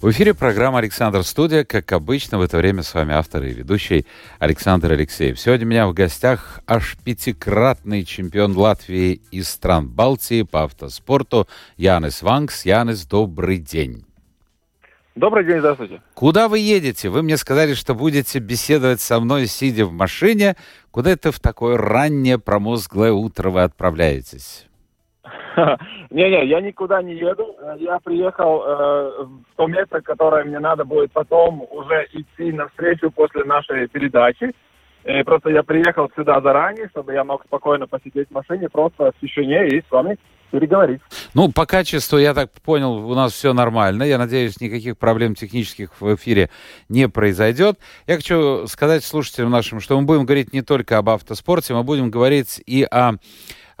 В эфире программа «Александр Студия». Как обычно, в это время с вами автор и ведущий Александр Алексеев. Сегодня у меня в гостях аж пятикратный чемпион Латвии из стран Балтии по автоспорту Янис Вангс. Янис, добрый день. Добрый день, здравствуйте. Куда вы едете? Вы мне сказали, что будете беседовать со мной, сидя в машине. Куда это в такое раннее промозглое утро вы отправляетесь? Не-не, я никуда не еду. Я приехал э, в то место, которое мне надо будет потом уже идти навстречу после нашей передачи. И просто я приехал сюда заранее, чтобы я мог спокойно посидеть в машине, просто в тишине и с вами переговорить. Ну, по качеству, я так понял, у нас все нормально. Я надеюсь, никаких проблем технических в эфире не произойдет. Я хочу сказать слушателям нашим, что мы будем говорить не только об автоспорте, мы будем говорить и о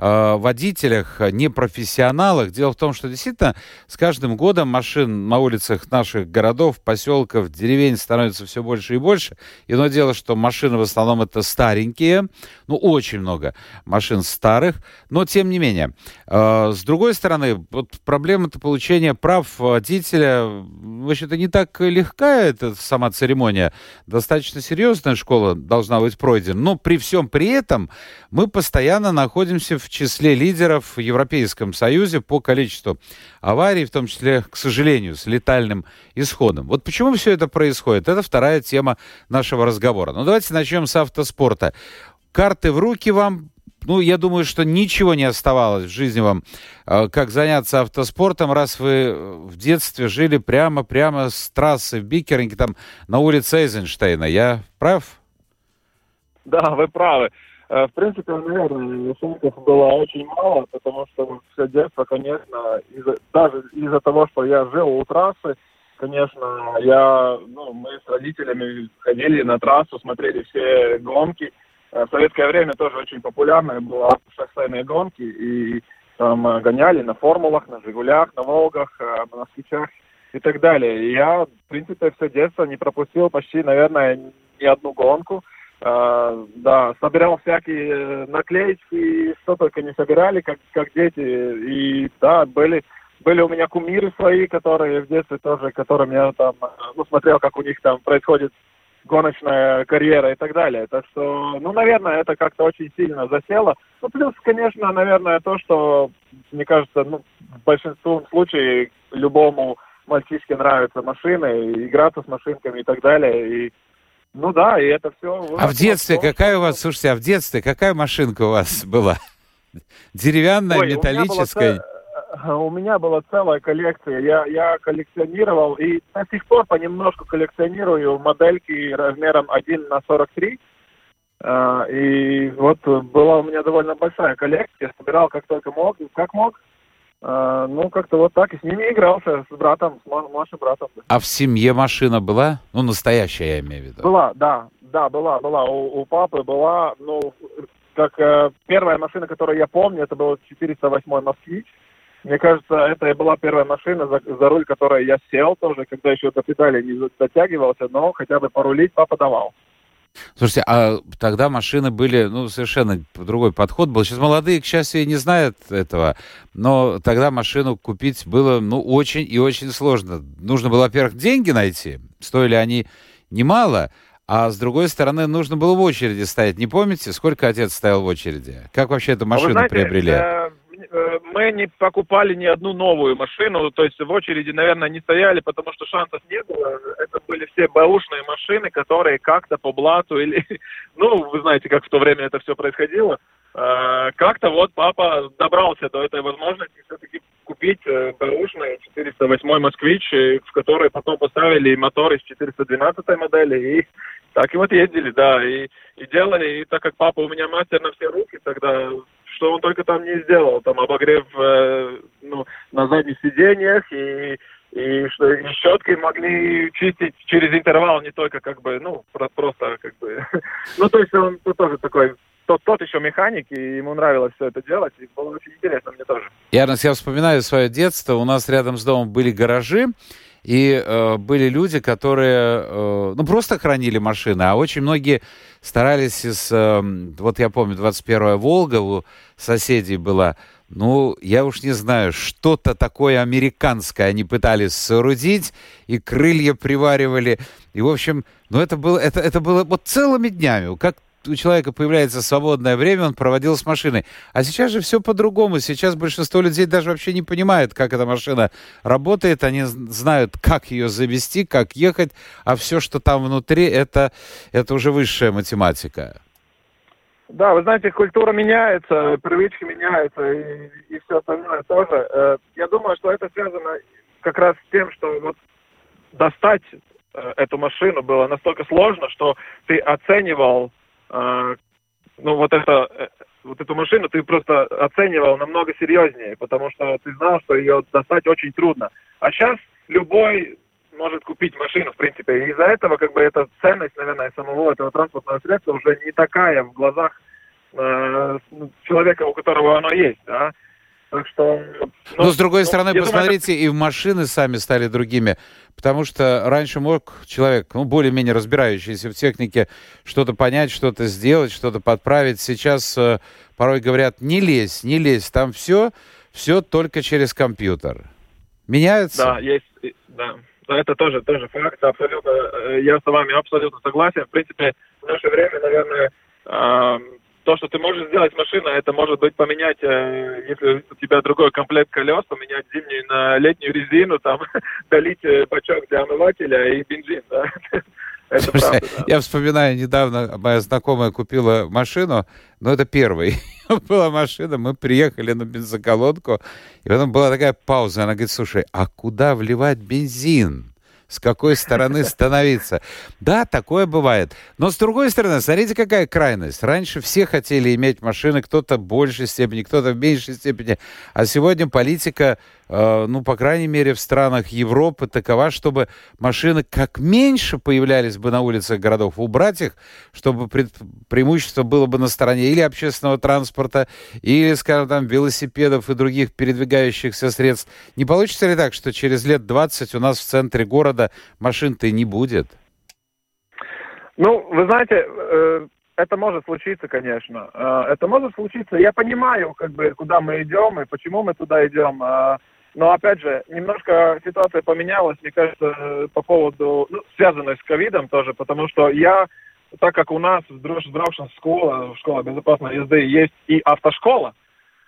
Э, водителях, э, непрофессионалах. Дело в том, что действительно с каждым годом машин на улицах наших городов, поселков, деревень становится все больше и больше. И Иное дело, что машины в основном это старенькие, ну, очень много машин старых, но тем не менее. Э, с другой стороны, вот проблема-то получения прав водителя, в общем-то, не так легка эта сама церемония. Достаточно серьезная школа должна быть пройдена, но при всем при этом мы постоянно находимся в числе лидеров в Европейском Союзе по количеству аварий, в том числе, к сожалению, с летальным исходом. Вот почему все это происходит? Это вторая тема нашего разговора. Ну, давайте начнем с автоспорта. Карты в руки вам, ну, я думаю, что ничего не оставалось в жизни вам, э, как заняться автоспортом, раз вы в детстве жили прямо-прямо с трассы в Бикеринге, там, на улице Эйзенштейна. Я прав? Да, вы правы. Э, в принципе, наверное, шумков было очень мало, потому что все детство, конечно, из даже из-за того, что я жил у трассы, конечно, я, ну, мы с родителями ходили на трассу, смотрели все гонки. Э, в советское время тоже очень популярная была шоссейные гонки, и там э, гоняли на формулах, на «Жигулях», на «Волгах», на «Москвичах» и так далее. И я, в принципе, все детство не пропустил почти, наверное, ни одну гонку. Uh, да, собирал всякие э, наклеечки, что только не собирали, как, как дети. И да, были, были у меня кумиры свои, которые в детстве тоже, которым я там, ну, смотрел, как у них там происходит гоночная карьера и так далее. Так что, ну, наверное, это как-то очень сильно засело. Ну, плюс, конечно, наверное, то, что, мне кажется, ну, в большинстве случаев любому мальчишке нравятся машины, играться с машинками и так далее. И ну да, и это все... А в детстве том, какая у вас, слушайте, а в детстве какая машинка у вас была? Деревянная, Ой, металлическая? У меня была целая коллекция. Я, я коллекционировал и до сих пор понемножку коллекционирую модельки размером 1 на 43. А, и вот была у меня довольно большая коллекция. Собирал как только мог, как мог. А, ну, как-то вот так и с ними игрался, с братом, с младшим братом. А в семье машина была? Ну, настоящая, я имею в виду. Была, да, да, была, была. У, у папы была, ну, как э, первая машина, которую я помню, это был 408 «Москвич». Мне кажется, это была первая машина, за, за руль которой я сел тоже, когда еще до педали не дотягивался, но хотя бы порулить папа давал. Слушайте, а тогда машины были, ну, совершенно другой подход был. Сейчас молодые, к счастью, не знают этого, но тогда машину купить было, ну, очень и очень сложно. Нужно было, во-первых, деньги найти, стоили они немало, а с другой стороны, нужно было в очереди стоять. Не помните, сколько отец стоял в очереди? Как вообще эту машину а знаете, приобрели? Э, Э, мы не покупали ни одну новую машину, то есть в очереди, наверное, не стояли, потому что шансов не было. Это были все бэушные машины, которые как-то по блату или... Ну, вы знаете, как в то время это все происходило. Э, как-то вот папа добрался до этой возможности все-таки купить э, бэушный 408 «Москвич», в который потом поставили мотор из 412 модели, и так и вот ездили, да, и, и делали, и так как папа у меня мастер на все руки, тогда что он только там не сделал, там обогрев э, ну, на задних сиденьях и и что и щеткой могли чистить через интервал, не только как бы, ну, просто как бы, ну, то есть он тоже такой тот, тот еще механик, и ему нравилось все это делать, и было очень интересно мне тоже. Ярнос, я вспоминаю свое детство, у нас рядом с домом были гаражи, и э, были люди, которые э, ну, просто хранили машины, а очень многие старались из... Э, вот я помню, 21-я «Волга» у соседей была. Ну, я уж не знаю, что-то такое американское они пытались соорудить, и крылья приваривали. И, в общем, ну, это было, это, это было вот целыми днями. Как у человека появляется свободное время, он проводил с машиной. А сейчас же все по-другому. Сейчас большинство людей даже вообще не понимает, как эта машина работает. Они знают, как ее завести, как ехать, а все, что там внутри, это, это уже высшая математика. Да, вы знаете, культура меняется, привычки меняются, и, и все остальное тоже. Э, я думаю, что это связано как раз с тем, что вот достать э, эту машину было настолько сложно, что ты оценивал ну, вот это, э, вот эту машину ты просто оценивал намного серьезнее, потому что ты знал, что ее достать очень трудно. А сейчас любой может купить машину, в принципе. И из-за этого, как бы, эта ценность, наверное, самого этого транспортного средства уже не такая в глазах э, человека, у которого оно есть, да. Так что... Ну, Но, с другой ну, стороны, посмотрите, думаю, это... и машины сами стали другими. Потому что раньше мог человек, ну, более-менее разбирающийся в технике, что-то понять, что-то сделать, что-то подправить. Сейчас э, порой говорят, не лезь, не лезь, там все, все только через компьютер. Меняется? Да, есть, да. Это тоже, тоже факт, абсолютно. Э, я с вами абсолютно согласен. В принципе, в наше время, наверное, то, что ты можешь сделать машина, это может быть поменять, э, если у тебя другой комплект колес, поменять зимнюю на летнюю резину, там, долить э, бачок для омывателя и бензин, да. Это Слушайте, правда, да. Я вспоминаю, недавно моя знакомая купила машину, но это первый. была машина, мы приехали на бензоколонку, и потом была такая пауза, она говорит, слушай, а куда вливать бензин? С какой стороны становиться. Да, такое бывает. Но с другой стороны, смотрите, какая крайность. Раньше все хотели иметь машины, кто-то в большей степени, кто-то в меньшей степени. А сегодня политика ну, по крайней мере, в странах Европы такова, чтобы машины как меньше появлялись бы на улицах городов, убрать их, чтобы преимущество было бы на стороне или общественного транспорта, или, скажем, там, велосипедов и других передвигающихся средств. Не получится ли так, что через лет 20 у нас в центре города машин-то и не будет? Ну, вы знаете, э, это может случиться, конечно. Э, это может случиться. Я понимаю, как бы, куда мы идем и почему мы туда идем. Но, опять же, немножко ситуация поменялась, мне кажется, по поводу, ну, связанной с ковидом тоже, потому что я, так как у нас в Дружбровшин школа, школа безопасной езды, есть и автошкола,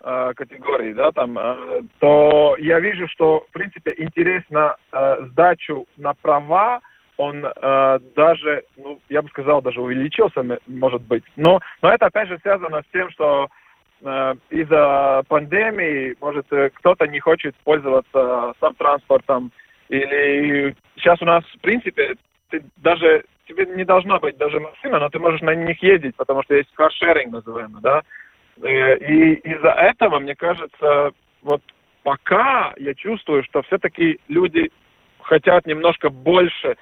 э, категории, да, там, э, то я вижу, что, в принципе, интерес на э, сдачу на права, он э, даже, ну, я бы сказал, даже увеличился, может быть. Но, но это, опять же, связано с тем, что Э, из-за пандемии, может, э, кто-то не хочет пользоваться сам транспортом, или сейчас у нас, в принципе, ты даже тебе не должна быть даже машина, но ты можешь на них ездить, потому что есть каршеринг, называемый, да. Э, и из-за этого, мне кажется, вот пока я чувствую, что все-таки люди хотят немножко больше Э,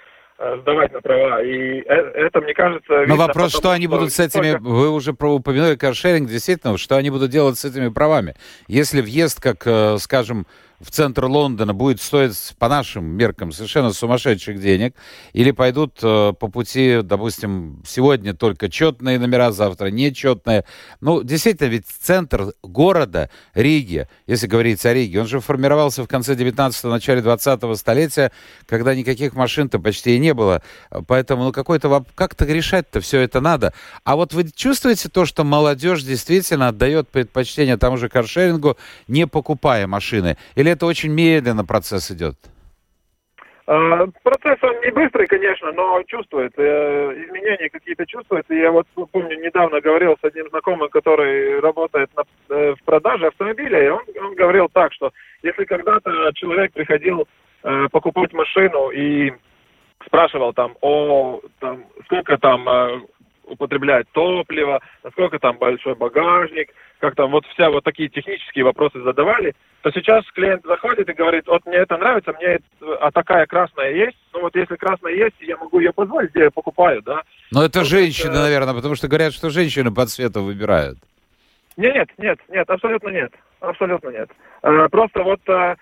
сдавать на права. И э, это, мне кажется... Но вопрос, что они будут с этими... Только... Вы уже упомянули каршеринг, действительно, что они будут делать с этими правами? Если въезд, как, э, скажем, в центр Лондона будет стоить по нашим меркам совершенно сумасшедших денег, или пойдут э, по пути, допустим, сегодня только четные номера, завтра нечетные. Ну, действительно, ведь центр города Риги, если говорить о Риге, он же формировался в конце 19-го, начале 20-го столетия, когда никаких машин-то почти и не было. Поэтому, ну, какой-то как-то решать-то все это надо. А вот вы чувствуете то, что молодежь действительно отдает предпочтение тому же каршерингу, не покупая машины? Или или это очень медленно процесс идет? А, процесс он не быстрый, конечно, но чувствует. Э, изменения какие-то чувствует. И я вот помню, недавно говорил с одним знакомым, который работает на, э, в продаже автомобилей. Он, он говорил так, что если когда-то человек приходил э, покупать машину и спрашивал там, о, там, сколько там употребляет топливо, насколько там большой багажник, как там вот вся вот такие технические вопросы задавали, то сейчас клиент заходит и говорит, вот мне это нравится, мне а такая красная есть, ну вот если красная есть, я могу ее позволить, я покупаю, да. Но это ну, женщины, это... наверное, потому что говорят, что женщины по цвету выбирают. Нет, нет, нет, абсолютно нет, абсолютно нет. Э, просто вот э,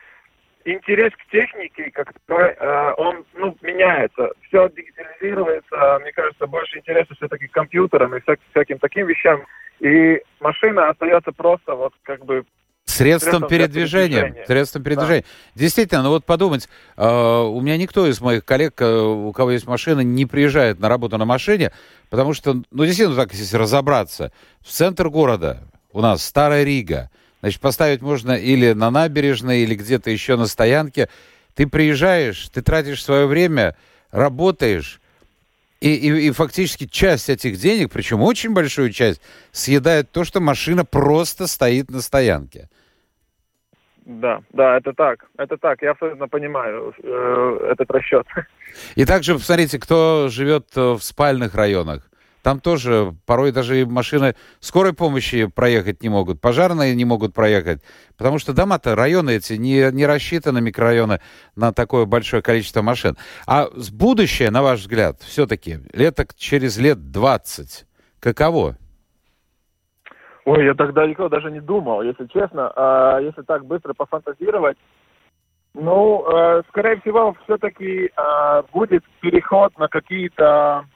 интерес к технике, как э, он ну, меняется. Все дигитализируется, мне кажется, больше интереса все-таки к компьютерам и всяким, всяким таким вещам. И машина остается просто вот как бы Средством, передвижения. передвижения. Средством передвижения. Да. Действительно, ну вот подумать, э, у меня никто из моих коллег, э, у кого есть машина, не приезжает на работу на машине, потому что, ну действительно, так если разобраться, в центр города у нас Старая Рига, значит, поставить можно или на набережной, или где-то еще на стоянке. Ты приезжаешь, ты тратишь свое время, работаешь, и, и, и фактически часть этих денег, причем очень большую часть, съедает то, что машина просто стоит на стоянке. Да, да, это так, это так, я абсолютно понимаю э, этот расчет. И также, посмотрите, кто живет э, в спальных районах. Там тоже порой даже машины скорой помощи проехать не могут, пожарные не могут проехать, потому что дома-то, районы эти, не, не рассчитаны, микрорайоны, на такое большое количество машин. А будущее, на ваш взгляд, все-таки, лето через лет 20, каково? Ой, я так далеко даже не думал, если честно. А если так быстро пофантазировать, ну, э, скорее всего, все-таки э, будет переход на какие-то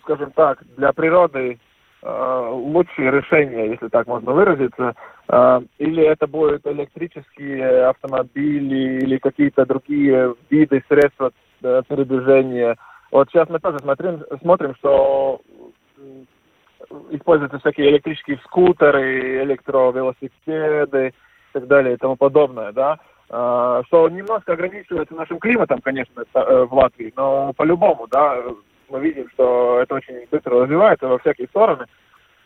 скажем так, для природы э, лучшие решения, если так можно выразиться, э, или это будут электрические автомобили или какие-то другие виды средств э, передвижения. Вот сейчас мы тоже смотрим, смотрим, что используются всякие электрические скутеры, электровелосипеды и так далее и тому подобное, да, что немножко ограничивается нашим климатом, конечно, в Латвии, но по-любому, да, мы видим, что это очень быстро развивается во всякие стороны.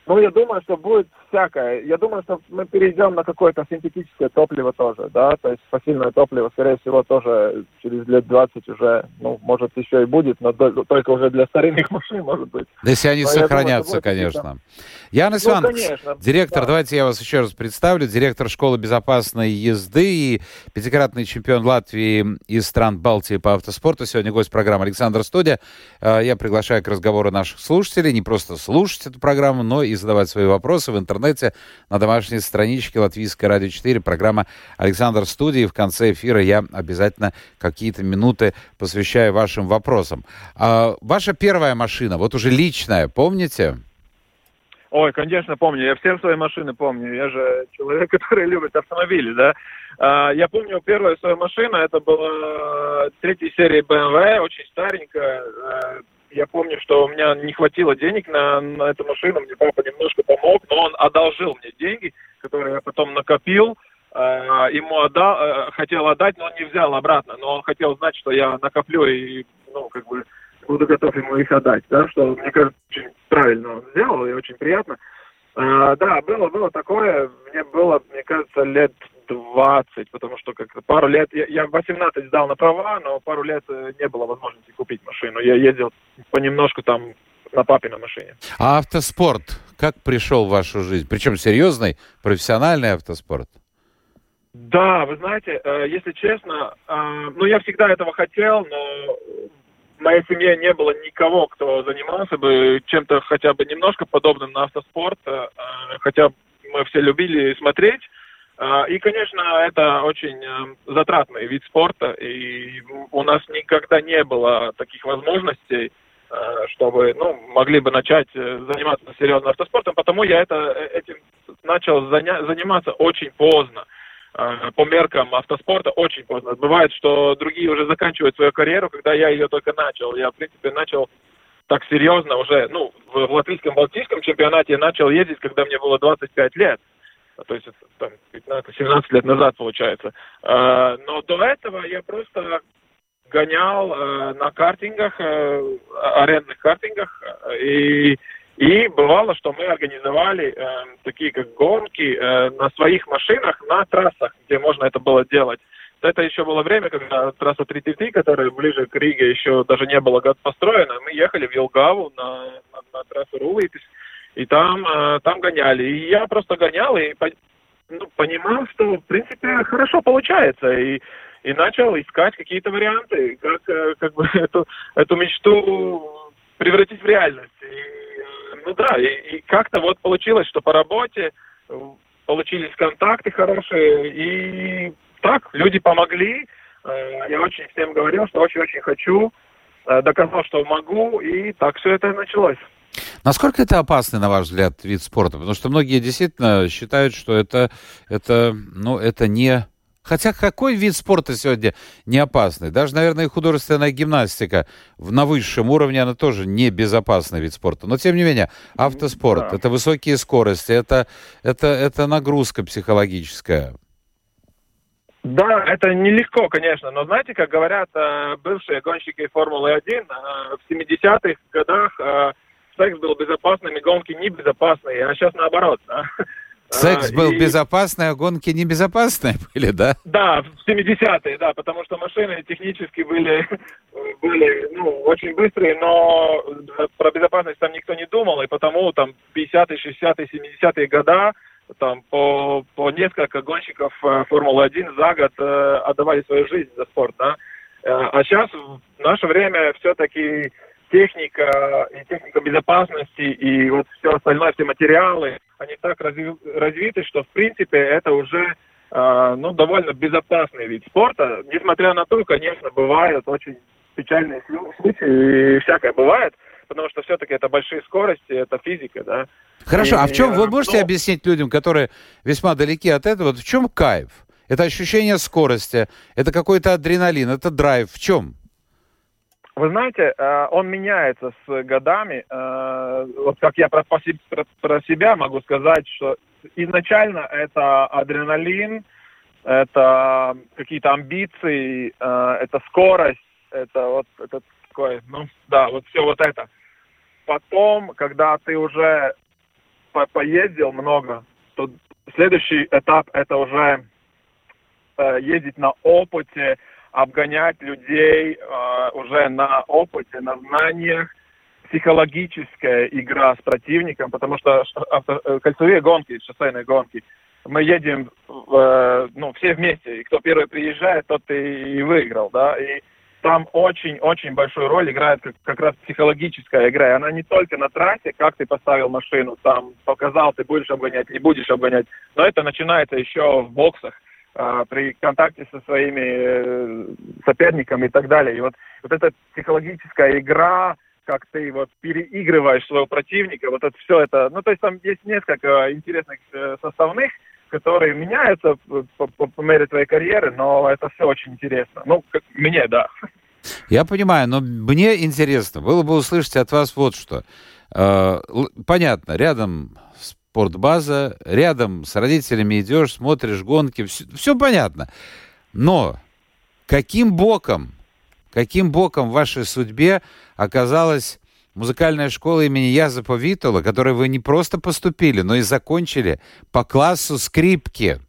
Ну, я думаю, что будет всякое. Я думаю, что мы перейдем на какое-то синтетическое топливо тоже, да, то есть фасильное топливо, скорее всего, тоже через лет 20 уже, ну, может, еще и будет, но только уже для старинных машин, может быть. Да если они но сохранятся, думаю, конечно. Янис ну, Иванович, конечно, директор, да. давайте я вас еще раз представлю, директор школы безопасной езды и пятикратный чемпион Латвии из стран Балтии по автоспорту. Сегодня гость программы Александр Студия. Э, я приглашаю к разговору наших слушателей, не просто слушать эту программу, но и задавать свои вопросы в интернете на домашней страничке Латвийской радио 4, программа «Александр Студии». В конце эфира я обязательно какие-то минуты посвящаю вашим вопросам. А, ваша первая машина, вот уже личная, помните? Ой, конечно, помню. Я все свои машины помню. Я же человек, который любит автомобили, да. А, я помню, первая своя машина, это была третья серия BMW, очень старенькая, а, я помню, что у меня не хватило денег на, на эту машину, мне папа немножко помог, но он одолжил мне деньги, которые я потом накопил, э, ему отдал, э, хотел отдать, но он не взял обратно, но он хотел знать, что я накоплю и, ну, как бы, буду готов ему их отдать, да, что, мне кажется, очень правильно он сделал и очень приятно. Э, да, было, было такое, мне было, мне кажется, лет 20, потому что как пару лет, я, я 18 сдал на права, но пару лет э, не было возможности купить машину. Я ездил понемножку там на папиной машине. А автоспорт как пришел в вашу жизнь? Причем серьезный, профессиональный автоспорт? Да, вы знаете, э, если честно, э, ну я всегда этого хотел, но моей семье не было никого, кто занимался бы чем-то хотя бы немножко подобным на автоспорт, хотя мы все любили смотреть, а, и, конечно, это очень э, затратный вид спорта, и у нас никогда не было таких возможностей, э, чтобы, ну, могли бы начать э, заниматься серьезным автоспортом, потому я это, этим начал заня- заниматься очень поздно. По меркам автоспорта очень поздно. Бывает, что другие уже заканчивают свою карьеру, когда я ее только начал. Я, в принципе, начал так серьезно уже, ну, в латвийском балтийском чемпионате я начал ездить, когда мне было 25 лет. А, то есть там 15-17 лет назад получается. А, но до этого я просто гонял э, на картингах, э, арендных картингах, и, и бывало, что мы организовали э, такие как гонки на своих машинах на трассах, где можно это было делать. это еще было время, когда трасса 33, которая ближе к Риге, еще даже не была построена. Мы ехали в Елгаву на, на, на трассу Рулитис, и там, э, там гоняли. И я просто гонял и ну, понимал, что, в принципе, хорошо получается. И, и начал искать какие-то варианты, как, э, как бы эту, эту мечту превратить в реальность. Э, ну да, и, и как-то вот получилось, что по работе получились контакты хорошие, и так, люди помогли. Э, я очень всем говорил, что очень-очень хочу. Э, доказал, что могу, и так все это началось. Насколько это опасный, на ваш взгляд, вид спорта? Потому что многие действительно считают, что это, это, ну, это не... Хотя какой вид спорта сегодня не опасный? Даже, наверное, и художественная гимнастика на высшем уровне, она тоже не безопасный вид спорта. Но, тем не менее, автоспорт, да. это высокие скорости, это, это, это нагрузка психологическая. Да, это нелегко, конечно, но знаете, как говорят э, бывшие гонщики Формулы-1, э, в 70-х годах э, секс был безопасным и гонки небезопасные, а сейчас наоборот. Да? Секс был и... безопасный, а гонки небезопасные были, да? Да, в 70-е, да, потому что машины технически были, были ну, очень быстрые, но про безопасность там никто не думал, и потому там 50-е, 60-е, 70-е года там по, по несколько гонщиков э, Формулы-1 за год э, отдавали свою жизнь за спорт, да. Э, а сейчас в наше время все-таки техника и техника безопасности и вот все остальное, все материалы, они так разви, развиты, что в принципе это уже э, ну, довольно безопасный вид спорта. Несмотря на то, конечно, бывают очень печальные случаи и всякое бывает, потому что все-таки это большие скорости, это физика, да. Хорошо, и, а в чем, вы можете но... объяснить людям, которые весьма далеки от этого, в чем кайф? Это ощущение скорости, это какой-то адреналин, это драйв. В чем? Вы знаете, э, он меняется с годами. Э, вот как я про, про себя могу сказать, что изначально это адреналин, это какие-то амбиции, э, это скорость, это вот это такое, ну да, вот все вот это. Потом, когда ты уже по поездил много, то следующий этап это уже ездить на опыте, обгонять людей э, уже на опыте, на знаниях, психологическая игра с противником, потому что авто, э, кольцевые гонки, шоссейные гонки, мы едем, в, ну, все вместе, и кто первый приезжает, тот и выиграл, да, и там очень-очень большую роль играет как, как раз психологическая игра. И она не только на трассе, как ты поставил машину, там показал, ты будешь обгонять, не будешь обгонять, но это начинается еще в боксах, э, при контакте со своими э, соперниками и так далее. И вот, вот эта психологическая игра, как ты вот переигрываешь своего противника, вот это все это, ну то есть там есть несколько интересных э, составных, которые меняются по, по, по мере твоей карьеры, но это все очень интересно. Ну, как, мне, да. Я понимаю, но мне интересно было бы услышать от вас вот что. Э, понятно, рядом спортбаза, рядом с родителями идешь, смотришь гонки, все, все понятно. Но каким боком, каким боком в вашей судьбе оказалась музыкальная школа имени Язапа Витула, которой вы не просто поступили, но и закончили по классу скрипки.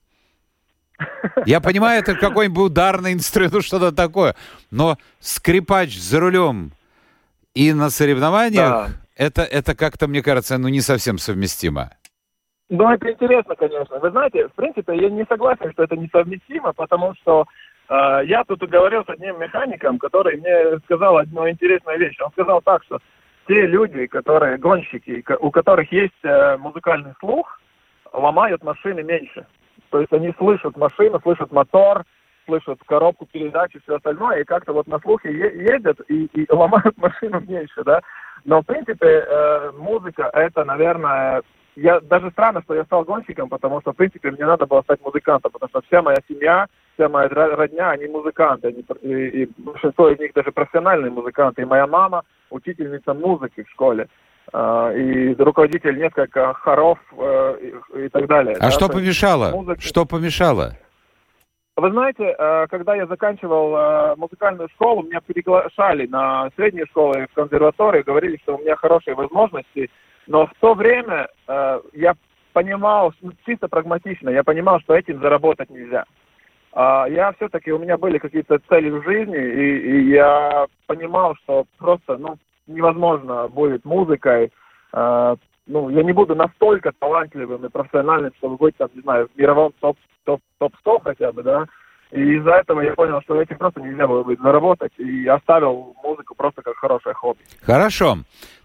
Я понимаю, это какой-нибудь ударный инструмент, ну что-то такое. Но скрипач за рулем и на соревнованиях, да. это, это как-то, мне кажется, ну не совсем совместимо. Ну, это интересно, конечно. Вы знаете, в принципе, я не согласен, что это несовместимо, потому что э, я тут говорил с одним механиком, который мне сказал одну интересную вещь. Он сказал так, что те люди, которые гонщики, у которых есть э, музыкальный слух, ломают машины меньше. То есть они слышат машину, слышат мотор, слышат коробку передач и все остальное, и как-то вот на слухе ездят и, и ломают машину меньше, да. Но, в принципе, э, музыка — это, наверное... Я, даже странно, что я стал гонщиком, потому что, в принципе, мне надо было стать музыкантом, потому что вся моя семья, вся моя родня, они музыканты, они, и, и большинство из них даже профессиональные музыканты. И моя мама — учительница музыки в школе, э, и руководитель несколько хоров э, и, и так далее. А да? что помешало? Музыка... Что помешало? Вы знаете, э, когда я заканчивал музыкальную школу, меня приглашали на среднюю школу и в консерваторию, говорили, что у меня хорошие возможности, но в то время я понимал, ну, чисто прагматично, я понимал, что этим заработать нельзя. а, я все-таки, у меня были какие-то цели в жизни, и, и я понимал, что просто, ну, невозможно будет музыкой, а, ну, я не буду настолько талантливым и профессиональным, чтобы быть, там, не знаю, в мировом топ, топ, топ-100 хотя бы, да, и из-за этого я понял, что этим просто нельзя было быть заработать, и оставил музыку просто как хорошее хобби. Хорошо.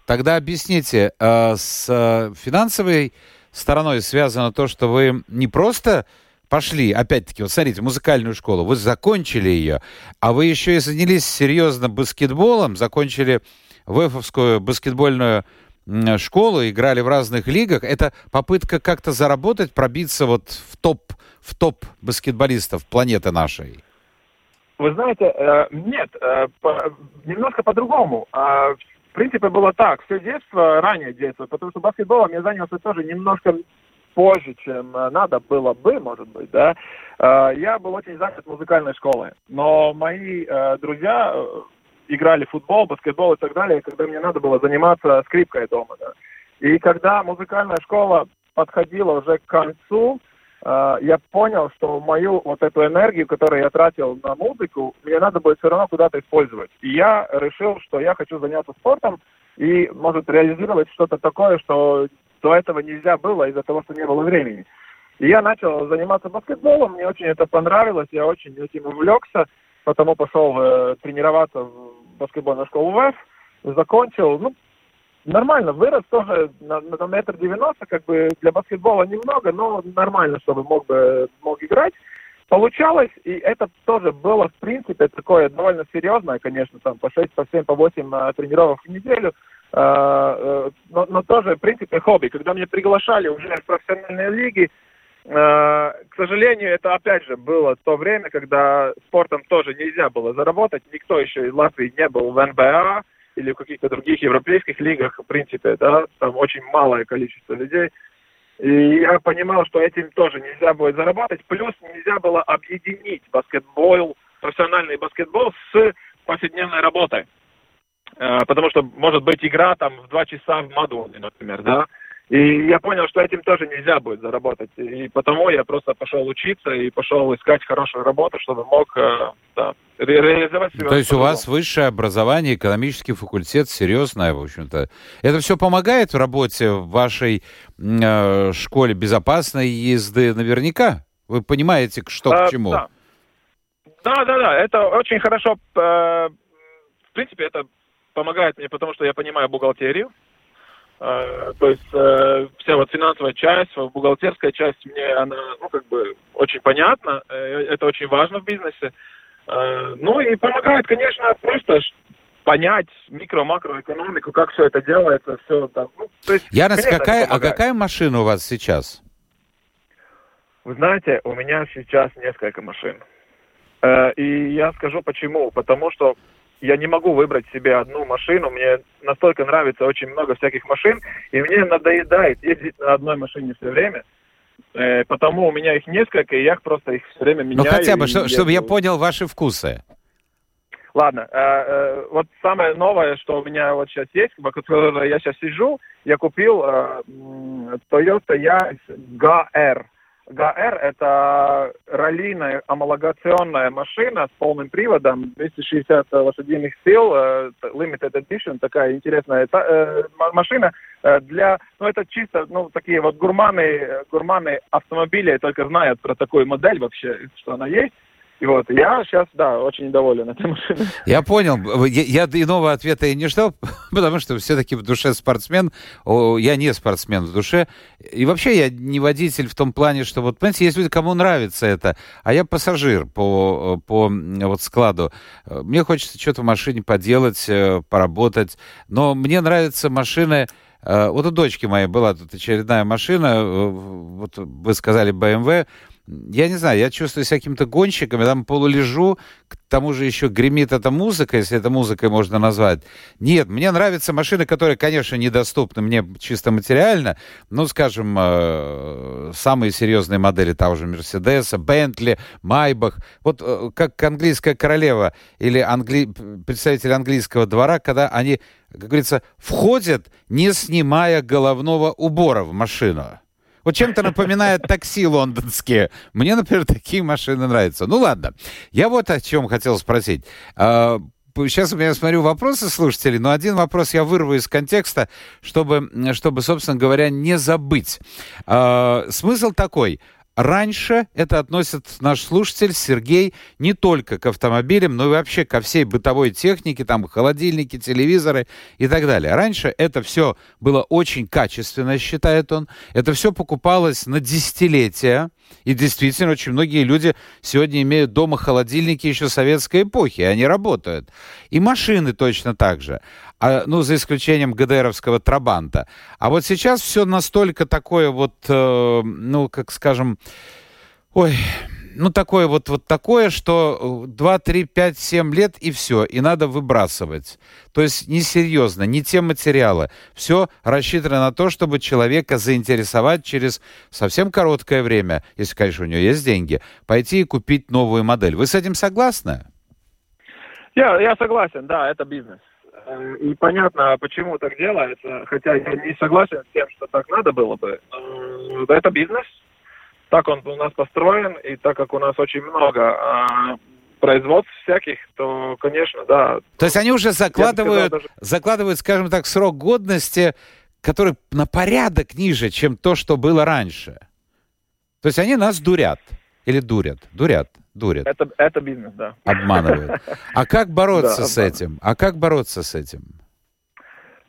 Тогда объясните, э, с э, финансовой стороной связано то, что вы не просто пошли, опять-таки, вот смотрите, музыкальную школу, вы закончили ее, а вы еще и занялись серьезно баскетболом, закончили ВЭФовскую баскетбольную школу, играли в разных лигах. Это попытка как-то заработать, пробиться вот в топ, в топ баскетболистов планеты нашей? Вы знаете, э, нет, немножко по-другому. Принципе, было так. Все детство, раннее детство, потому что баскетболом я занялся тоже немножко позже, чем э, надо было бы, может быть, да. Я был очень занят музыкальной школой, но мои друзья играли в футбол, баскетбол и так далее, когда мне надо было заниматься скрипкой дома. Да. И когда музыкальная школа подходила уже к концу, э, я понял, что мою вот эту энергию, которую я тратил на музыку, мне надо будет все равно куда-то использовать. И я решил, что я хочу заняться спортом и, может, реализовать что-то такое, что до этого нельзя было из-за того, что не было времени. И я начал заниматься баскетболом, мне очень это понравилось, я очень этим увлекся потому пошел э, тренироваться в баскетбольную школу ВЭФ, закончил, ну, нормально, вырос тоже на, на метр девяносто, как бы для баскетбола немного, но нормально, чтобы мог бы мог играть. Получалось, и это тоже было, в принципе, такое довольно серьезное, конечно, там по 6, по 7, по 8 э, тренировок в неделю, э, э, но, но тоже, в принципе, хобби. Когда меня приглашали уже в профессиональные лиги, Э, к сожалению, это опять же было то время, когда спортом тоже нельзя было заработать. Никто еще из Латвии не был в НБА или в каких-то других европейских лигах, в принципе, да, там очень малое количество людей. И я понимал, что этим тоже нельзя будет заработать. Плюс нельзя было объединить баскетбол, профессиональный баскетбол с повседневной работой. Э, потому что может быть игра там в два часа в Мадуне, например, да. И я понял, что этим тоже нельзя будет заработать. И потому я просто пошел учиться и пошел искать хорошую работу, чтобы мог э, да, ре реализовать себя. То есть у вас высшее образование, экономический факультет, серьезное, в общем-то. Это все помогает в работе в вашей э, школе безопасной езды наверняка? Вы понимаете, что а, к чему? Да. да, да, да. Это очень хорошо. Э, в принципе, это помогает мне, потому что я понимаю бухгалтерию. А, то есть э, вся вот финансовая часть, бухгалтерская часть мне она, ну, как бы очень понятна, э, это очень важно в бизнесе. Э, ну и помогает, конечно, просто понять микро-макроэкономику, как все это делается, все там. Ну, то есть, Ярос, какая, а какая машина у вас сейчас? Вы знаете, у меня сейчас несколько машин. И я скажу почему. Потому что я не могу выбрать себе одну машину, мне настолько нравится очень много всяких машин, и мне надоедает ездить на одной машине все время. Э, потому у меня их несколько, и я просто их все время меняю. Ну хотя бы, что, чтобы я понял ваши вкусы. Ладно, э, э, вот самое новое, что у меня вот сейчас есть, в которой я сейчас сижу, я купил э, Toyota Yaris GR. ГАР – это раллийная амалогационная машина с полным приводом, 260 лошадиных сил, э, limited edition, такая интересная э, машина для, ну это чисто, ну такие вот гурманы, гурманы автомобили только знают про такую модель вообще, что она есть. И вот, я сейчас, да, очень доволен этой машиной. Я понял. Я, я иного ответа и не ждал, потому что все-таки в душе спортсмен. Я не спортсмен в душе. И вообще я не водитель в том плане, что вот, понимаете, есть люди, кому нравится это, а я пассажир по, по вот складу. Мне хочется что-то в машине поделать, э, поработать. Но мне нравятся машины... Э, вот у дочки моей была тут очередная машина, э, вот вы сказали BMW, я не знаю, я чувствую себя каким-то гонщиком, я там полулежу, к тому же еще гремит эта музыка, если это музыкой можно назвать. Нет, мне нравятся машины, которые, конечно, недоступны мне чисто материально, ну, скажем, э, самые серьезные модели того же Мерседеса, Бентли, Майбах. Вот э, как английская королева или англи... представитель английского двора, когда они, как говорится, входят, не снимая головного убора в машину. Вот чем-то напоминает такси лондонские. Мне, например, такие машины нравятся. Ну ладно. Я вот о чем хотел спросить. А, сейчас у меня, смотрю, вопросы слушателей, но один вопрос я вырву из контекста, чтобы, чтобы собственно говоря, не забыть. А, смысл такой. Раньше это относит наш слушатель Сергей не только к автомобилям, но и вообще ко всей бытовой технике, там холодильники, телевизоры и так далее. Раньше это все было очень качественно, считает он. Это все покупалось на десятилетия. И действительно, очень многие люди сегодня имеют дома холодильники еще советской эпохи, и они работают. И машины точно так же. А, ну, за исключением ГДРовского Трабанта. А вот сейчас все настолько такое вот, э, ну, как скажем, ой, ну, такое вот, вот такое, что 2, 3, 5, 7 лет и все, и надо выбрасывать. То есть несерьезно, не те материалы. Все рассчитано на то, чтобы человека заинтересовать через совсем короткое время, если, конечно, у него есть деньги, пойти и купить новую модель. Вы с этим согласны? Я, я согласен, да, это бизнес. Э, и понятно, почему так делается, хотя я не согласен с тем, что так надо было бы. Это бизнес, так он у нас построен, и так как у нас очень много а, производств всяких, то, конечно, да. То есть они уже закладывают, сказал, даже... закладывают, скажем так, срок годности, который на порядок ниже, чем то, что было раньше. То есть они нас дурят. Или дурят? Дурят. Дурят. Это, это бизнес, да. Обманывают. А как бороться с этим? А как бороться с этим?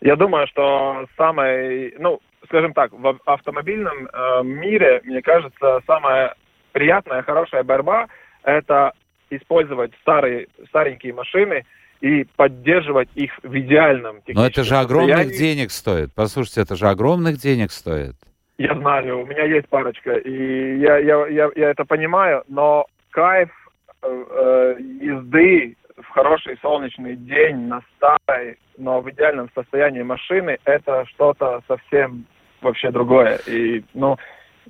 Я думаю, что самое, ну, скажем так, в автомобильном э, мире, мне кажется, самая приятная, хорошая борьба – это использовать старые, старенькие машины и поддерживать их в идеальном Но это же огромных состоянии. денег стоит. Послушайте, это же огромных денег стоит. Я знаю, у меня есть парочка, и я, я, я, я это понимаю, но кайф э, э езды в хороший солнечный день на старой, но в идеальном состоянии машины, это что-то совсем вообще другое. И, ну,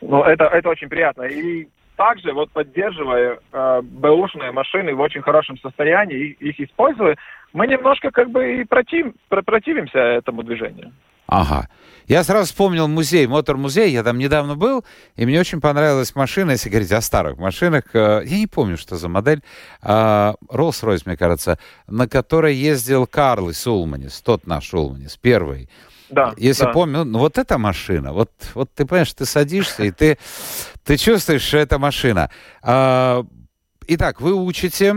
ну это, это очень приятно. И также вот поддерживая э, бэушные машины в очень хорошем состоянии, и, их используя, мы немножко как бы и против, противимся этому движению. Ага. Я сразу вспомнил музей, мотор-музей, я там недавно был, и мне очень понравилась машина, если говорить о старых машинах, э, я не помню, что за модель, э, Rolls-Royce, мне кажется, на которой ездил Карлис Улманис, тот наш Улманис, первый. Да, Если да. помню, ну вот эта машина, вот, вот ты понимаешь, ты садишься, и ты, ты чувствуешь, что это машина. А, итак, вы учите,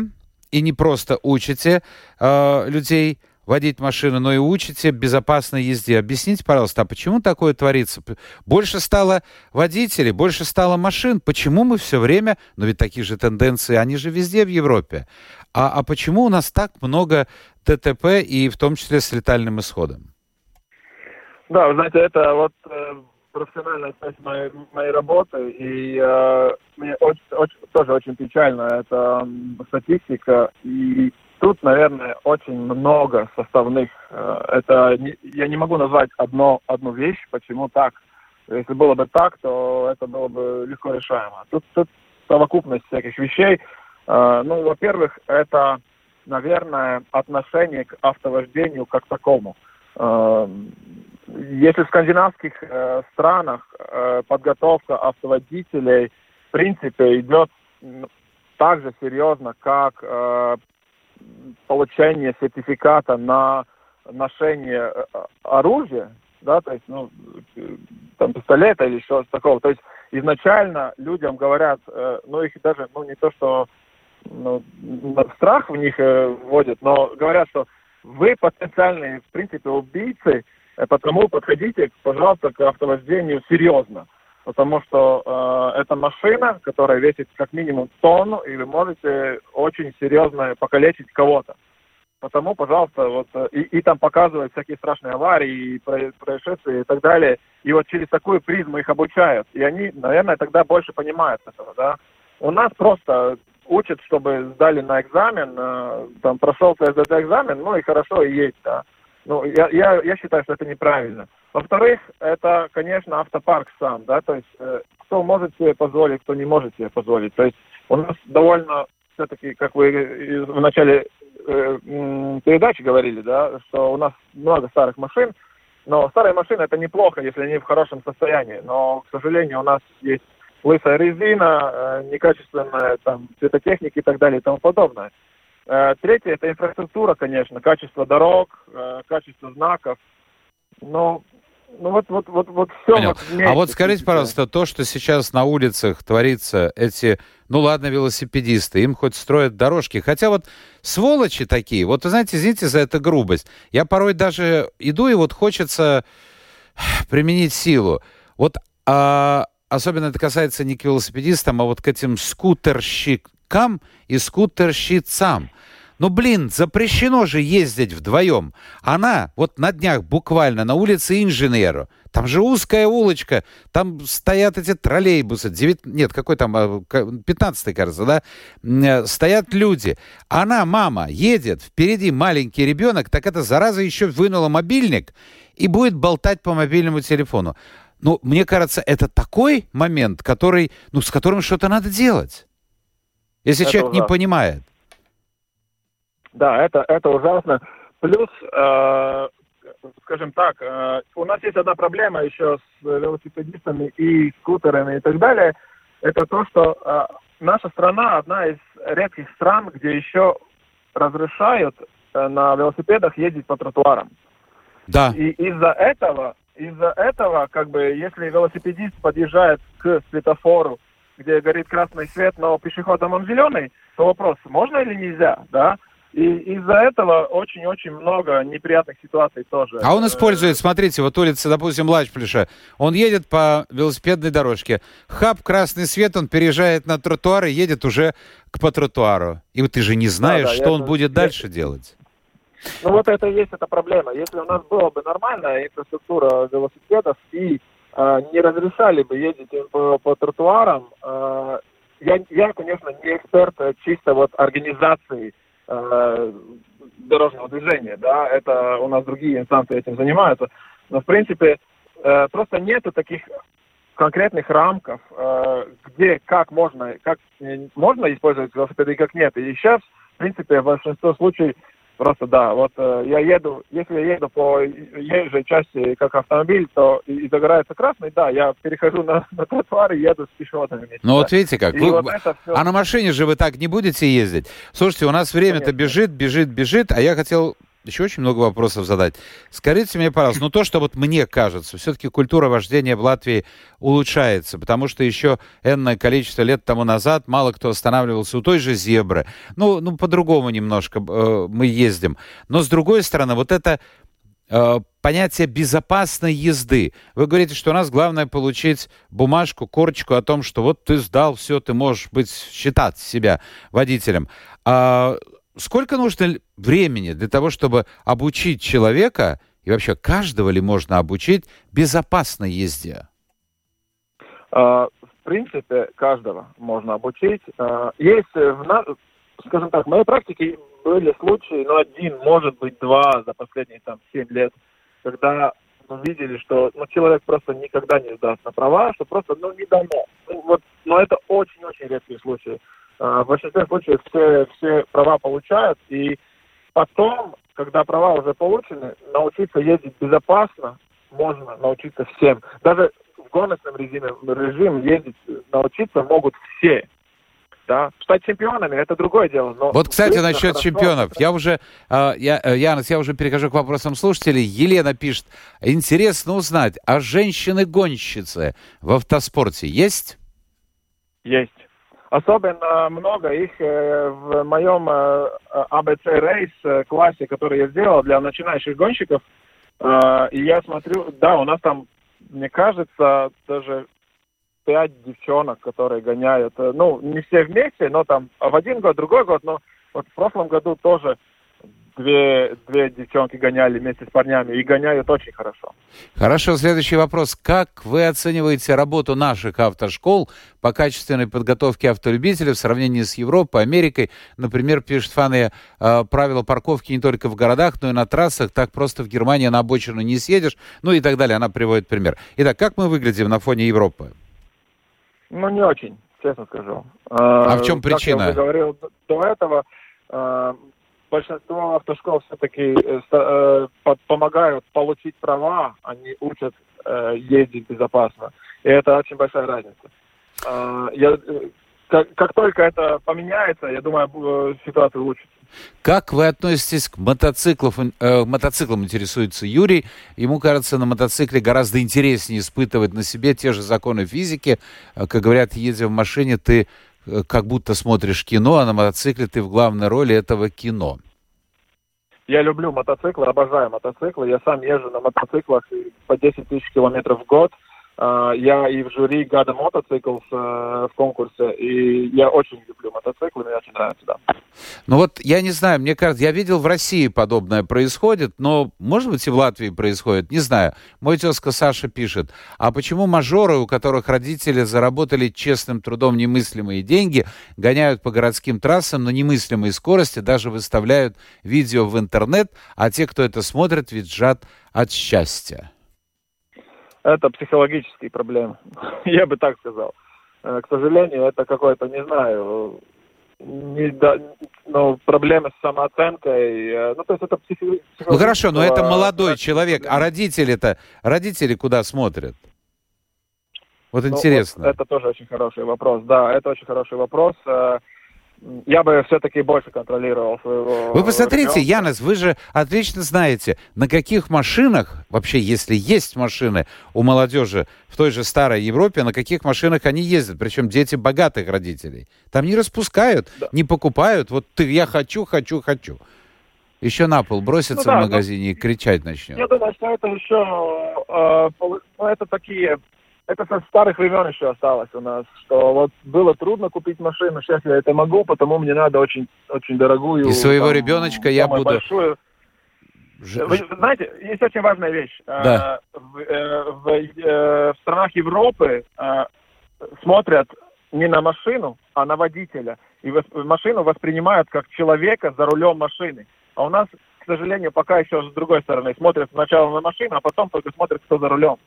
и не просто учите а, людей водить машину, но и учите безопасной езде. Объясните, пожалуйста, а почему такое творится? Больше стало водителей, больше стало машин. Почему мы все время, но ведь такие же тенденции, они же везде в Европе. А, а почему у нас так много ТТП и в том числе с летальным исходом? Да, вы знаете, это вот э, профессиональная часть моей, моей работы, и э, мне очень, очень, тоже очень печально эта статистика, и тут, наверное, очень много составных. Э, это я не могу назвать одно, одну вещь, почему так. Если было бы так, то это было бы легко решаемо. Тут, тут совокупность всяких вещей. Э, ну, во-первых, это, наверное, отношение к автовождению как такому. Э, если в скандинавских странах подготовка автоводителей в принципе идет так же серьезно, как получение сертификата на ношение э, оружия, да, то есть, ну, там, пистолета или что-то такого. То есть изначально людям говорят, э, ну, их даже, ну, не то, что ну, страх в них э, вводят, но говорят, что вы потенциальные, в принципе, убийцы, Э, потому подходите, пожалуйста, к автовождению серьезно. Потому что э, это машина, которая весит как минимум тонну, и вы можете очень серьезно покалечить кого-то. Потому, пожалуйста, вот э, и, и там показывают всякие страшные аварии, и происшествия и так далее. И вот через такую призму их обучают. И они, наверное, тогда больше понимают этого, да. У нас просто учат, чтобы сдали на экзамен, э, там прошел ТСД экзамен, ну и хорошо и есть, да. Ну, я, я, я считаю, что это неправильно. Во-вторых, это, конечно, автопарк сам, да, то есть э, кто может себе позволить, кто не может себе позволить. То есть у нас довольно все-таки, как вы в начале э, передачи говорили, да, что у нас много старых машин, Но старые машины это неплохо, если они в хорошем состоянии. Но, к сожалению, у нас есть лысая резина, э, некачественная там цветотехника и так далее и тому подобное. Э, третье это инфраструктура, конечно, качество дорог, э, качество знаков. Но ну вот, вот, вот, вот все. Вот вместе, а вот скажите, пожалуйста, то, что сейчас на улицах творится, эти, ну ладно, велосипедисты, им хоть строят дорожки, хотя вот сволочи такие, вот, знаете, извините за эту грубость, я порой даже иду и вот хочется применить силу. Вот а, особенно это касается не к велосипедистам, а вот к этим скутерщикам и скутерщицам. Ну, блин, запрещено же ездить вдвоем. Она вот на днях буквально на улице Инженеру. Там же узкая улочка, там стоят эти троллейбусы. 9, нет, какой там, 15 а, кажется, да? Э, стоят люди. Она, мама, едет, впереди маленький ребенок, так эта зараза еще вынула мобильник и будет болтать по мобильному телефону. Ну, мне кажется, это такой момент, который, ну, с которым что-то надо делать. Если это человек ужасно. не понимает. Да, это, это ужасно. Плюс, э, скажем так, э, у нас есть одна проблема еще с велосипедистами и скутерами и так далее. Это то, что э, наша страна одна из редких стран, где еще разрешают э, на велосипедах ездить по тротуарам. Да. И из-за этого, из-за этого, как бы, если велосипедист подъезжает к светофору, где горит красный свет, но пешеходом он зеленый, то вопрос, можно или нельзя, да? И из-за этого очень-очень много неприятных ситуаций тоже. А он использует, смотрите, вот улица, допустим, Лачплиша, он едет по велосипедной дорожке, хап, красный свет, он переезжает на тротуар и едет уже к по тротуару. И вот ты же не знаешь, да, да, что он будет я... дальше делать. Ну вот это и есть эта проблема. Если у нас была бы нормальная инфраструктура велосипедов и э, не разрешали бы ездить по, по тротуарам, э, я, я, конечно, не эксперт чисто вот организации э, дорожного движения, да, это у нас другие инстанции этим занимаются, но в принципе э, просто нету таких конкретных рамков, э, где как можно, как можно использовать велосипеды и как нет. И сейчас, в принципе, в большинстве случаев Просто да, вот э, я еду, если я еду по езжей части как автомобиль, то и, и загорается красный, да, я перехожу на, на тротуар и еду с пешеходами. Вместе, ну да. вот видите как, вы, вот все... а на машине же вы так не будете ездить? Слушайте, у нас время-то бежит, бежит, бежит, а я хотел еще очень много вопросов задать. Скажите мне, пожалуйста, ну то, что вот мне кажется, все-таки культура вождения в Латвии улучшается, потому что еще энное количество лет тому назад мало кто останавливался у той же зебры. Ну, ну по-другому немножко э, мы ездим. Но с другой стороны, вот это э, понятие безопасной езды. Вы говорите, что у нас главное получить бумажку, корочку о том, что вот ты сдал, все, ты можешь быть считать себя водителем. А сколько нужно времени для того, чтобы обучить человека, и вообще каждого ли можно обучить безопасной езде? А, в принципе, каждого можно обучить. А, есть, в, скажем так, в моей практике были случаи, ну, один, может быть, два за последние там семь лет, когда мы видели, что ну, человек просто никогда не сдаст на права, что просто ну, не дано. Ну, вот, но это очень-очень редкие случаи. А, в большинстве случаев все, все права получают, и потом, когда права уже получены, научиться ездить безопасно можно научиться всем. Даже в гоночном режиме, режим ездить научиться могут все. Да? Стать чемпионами это другое дело. Но вот, кстати, насчет хорошо. чемпионов. Я уже, э, я, э, Янос, я уже перехожу к вопросам слушателей. Елена пишет: интересно узнать, а женщины-гонщицы в автоспорте есть? Есть. Особенно много их э, в моем э, ABC Race э, классе, который я сделал для начинающих гонщиков. И я смотрю, да, у нас там, мне кажется, даже пять девчонок, которые гоняют. Ну, не все вместе, но там в один год, другой год, но вот в прошлом году тоже две, две девчонки гоняли вместе с парнями и гоняют очень хорошо. Хорошо, следующий вопрос. Как вы оцениваете работу наших автошкол по качественной подготовке автолюбителей в сравнении с Европой, Америкой? Например, пишет Фаны, э, правила парковки не только в городах, но и на трассах. Так просто в Германии на обочину не съедешь, ну и так далее. Она приводит пример. Итак, как мы выглядим на фоне Европы? Ну, не очень, честно скажу. А в чем причина? Как я уже говорил до этого, э, большинство автошкол все-таки э, э, помогают получить права, они учат э, ездить безопасно. И это очень большая разница. Э, я, как, как только это поменяется, я думаю, э, ситуация улучшится. Как вы относитесь к мотоциклам? Э, мотоциклам интересуется Юрий. Ему кажется, на мотоцикле гораздо интереснее испытывать на себе те же законы физики. Э, как говорят, едя в машине, ты как будто смотришь кино, а на мотоцикле ты в главной роли этого кино. Я люблю мотоциклы, обожаю мотоциклы. Я сам езжу на мотоциклах по 10 тысяч километров в год. А, я и в жюри Гада Мотоциклс э, в конкурсе, и я очень люблю мотоциклы, мне очень нравится, да. Ну вот, я не знаю, мне кажется, я видел в России подобное происходит, но, может быть, и в Латвии происходит, не знаю. Мой тезка Саша пишет, а почему мажоры, у которых родители заработали честным трудом немыслимые деньги, гоняют по городским трассам на немыслимой скорости, даже выставляют видео в интернет, а те, кто это смотрит, визжат от счастья? Это психологические проблемы. Я бы так сказал. Э, к сожалению, это какое-то, не знаю, не, да, ну, проблемы с самооценкой. Э, ну, то есть это психи- Ну хорошо, но это молодой человек, а родители-то, родители куда смотрят? Вот ну, интересно. Вот это тоже очень хороший вопрос. Да, это очень хороший вопрос. Я бы все-таки больше контролировал своего... Вы посмотрите, ребенка. Янос, вы же отлично знаете, на каких машинах, вообще, если есть машины у молодежи в той же старой Европе, на каких машинах они ездят, причем дети богатых родителей. Там не распускают, да. не покупают, вот ты, я хочу, хочу, хочу. Еще на пол бросится ну, да, в магазине но... и кричать начнет. Я думаю, что это еще, э, ну, это такие это со старых времен еще осталось у нас, что вот было трудно купить машину, сейчас я это могу, потому мне надо очень, очень дорогую. И своего там, ребеночка я буду... Большую. Ж... Вы, знаете, есть очень важная вещь. Да. В, э, в, э, в странах Европы э, смотрят не на машину, а на водителя. И машину воспринимают как человека за рулем машины. А у нас, к сожалению, пока еще с другой стороны смотрят сначала на машину, а потом только смотрят, кто за рулем.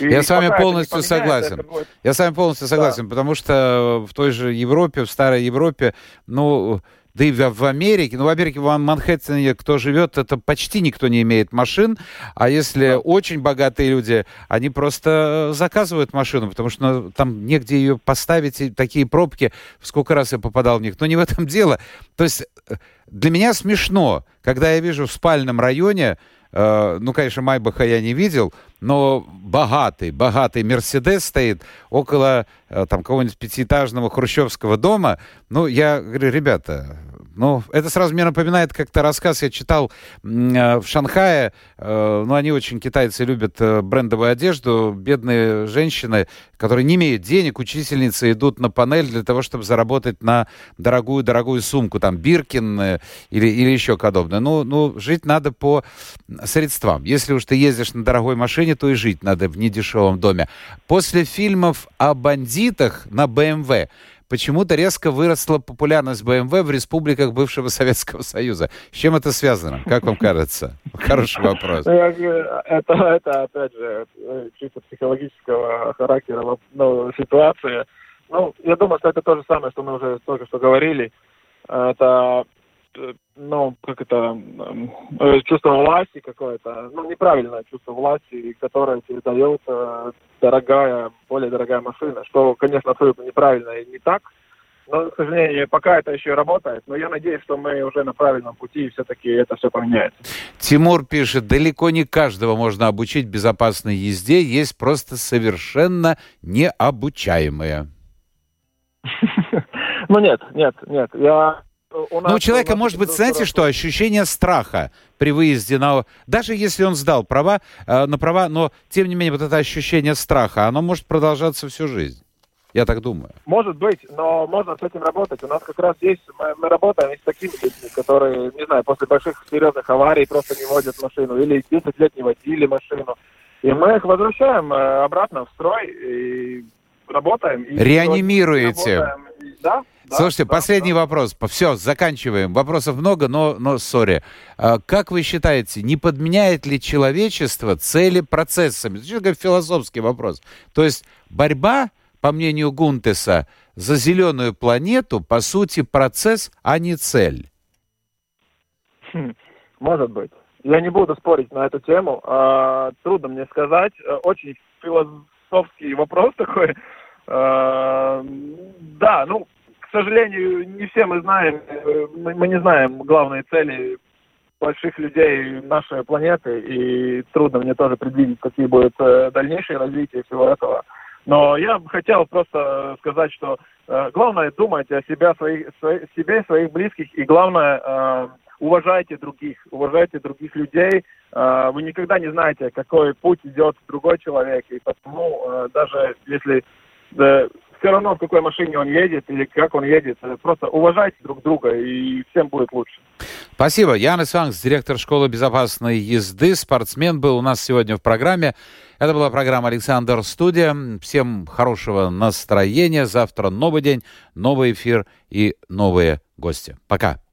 И я с вами полностью согласен. Будет... Я с вами полностью согласен, да. потому что в той же Европе, в старой Европе, ну, да и в Америке, ну, в Америке, в Манхэттене, кто живет, это почти никто не имеет машин, а если да. очень богатые люди, они просто заказывают машину, потому что ну, там негде ее поставить, и такие пробки, сколько раз я попадал в них, но не в этом дело. То есть э, для меня смешно, когда я вижу в спальном районе Э, ну, конечно, Майбаха я не видел, но богатый, богатый Мерседес стоит около э, там какого-нибудь пятиэтажного хрущевского дома. Ну, я говорю, ребята, ну, это сразу мне напоминает как-то рассказ я читал э, в Шанхае. Э, ну, они очень, китайцы, любят э, брендовую одежду. Бедные женщины, которые не имеют денег, учительницы идут на панель для того, чтобы заработать на дорогую-дорогую сумку. Там Биркин э, или, или еще подобное. Ну, ну, жить надо по средствам. Если уж ты ездишь на дорогой машине, то и жить надо в недешевом доме. После фильмов о бандитах на БМВ почему-то резко выросла популярность BMW в республиках бывшего Советского Союза. С чем это связано? Как вам кажется? Хороший вопрос. Это, это опять же, чисто психологического характера ну, ситуация. Ну, я думаю, что это то же самое, что мы уже только что говорили. Это ну, как это, э, чувство власти какое-то, ну, неправильное чувство власти, которое тебе дает э, дорогая, более дорогая машина, что, конечно, абсолютно неправильно и не так, но, к сожалению, пока это еще работает, но я надеюсь, что мы уже на правильном пути, и все-таки это все поменяется. Тимур пишет, далеко не каждого можно обучить безопасной езде, есть просто совершенно необучаемые. Ну нет, нет, нет. Я у нас... Ну, у человека может быть, знаете что, ощущение страха при выезде на... Даже если он сдал права, э, на права, но, тем не менее, вот это ощущение страха, оно может продолжаться всю жизнь. Я так думаю. Может быть, но можно с этим работать. У нас как раз есть, мы, мы работаем с такими людьми, которые, не знаю, после больших серьезных аварий просто не водят машину или 10 лет не водили машину. И мы их возвращаем э, обратно в строй и работаем. И Реанимируете. Работаем. Да, Слушайте, да, последний да. вопрос. Все, заканчиваем. Вопросов много, но, но сори. А, как вы считаете, не подменяет ли человечество цели процессами? Это такой философский вопрос. То есть борьба, по мнению Гунтеса, за зеленую планету, по сути, процесс, а не цель. Может быть. Я не буду спорить на эту тему. А, трудно мне сказать. Очень философский вопрос такой. А, да, ну, сожалению, не все мы знаем, мы, мы не знаем главные цели больших людей нашей планеты, и трудно мне тоже предвидеть, какие будут э, дальнейшие развития всего этого. Но я бы хотел просто сказать, что э, главное думать о себе, своих, свои, себе, своих близких, и главное э, уважайте других, уважайте других людей. Э, вы никогда не знаете, какой путь идет другой человек, и потому э, даже если все равно в какой машине он едет или как он едет, э, просто уважайте друг друга, и всем будет лучше. Спасибо. Янис Вангс, директор школы безопасной езды, спортсмен, был у нас сегодня в программе. Это была программа «Александр Студия». Всем хорошего настроения. Завтра новый день, новый эфир и новые гости. Пока.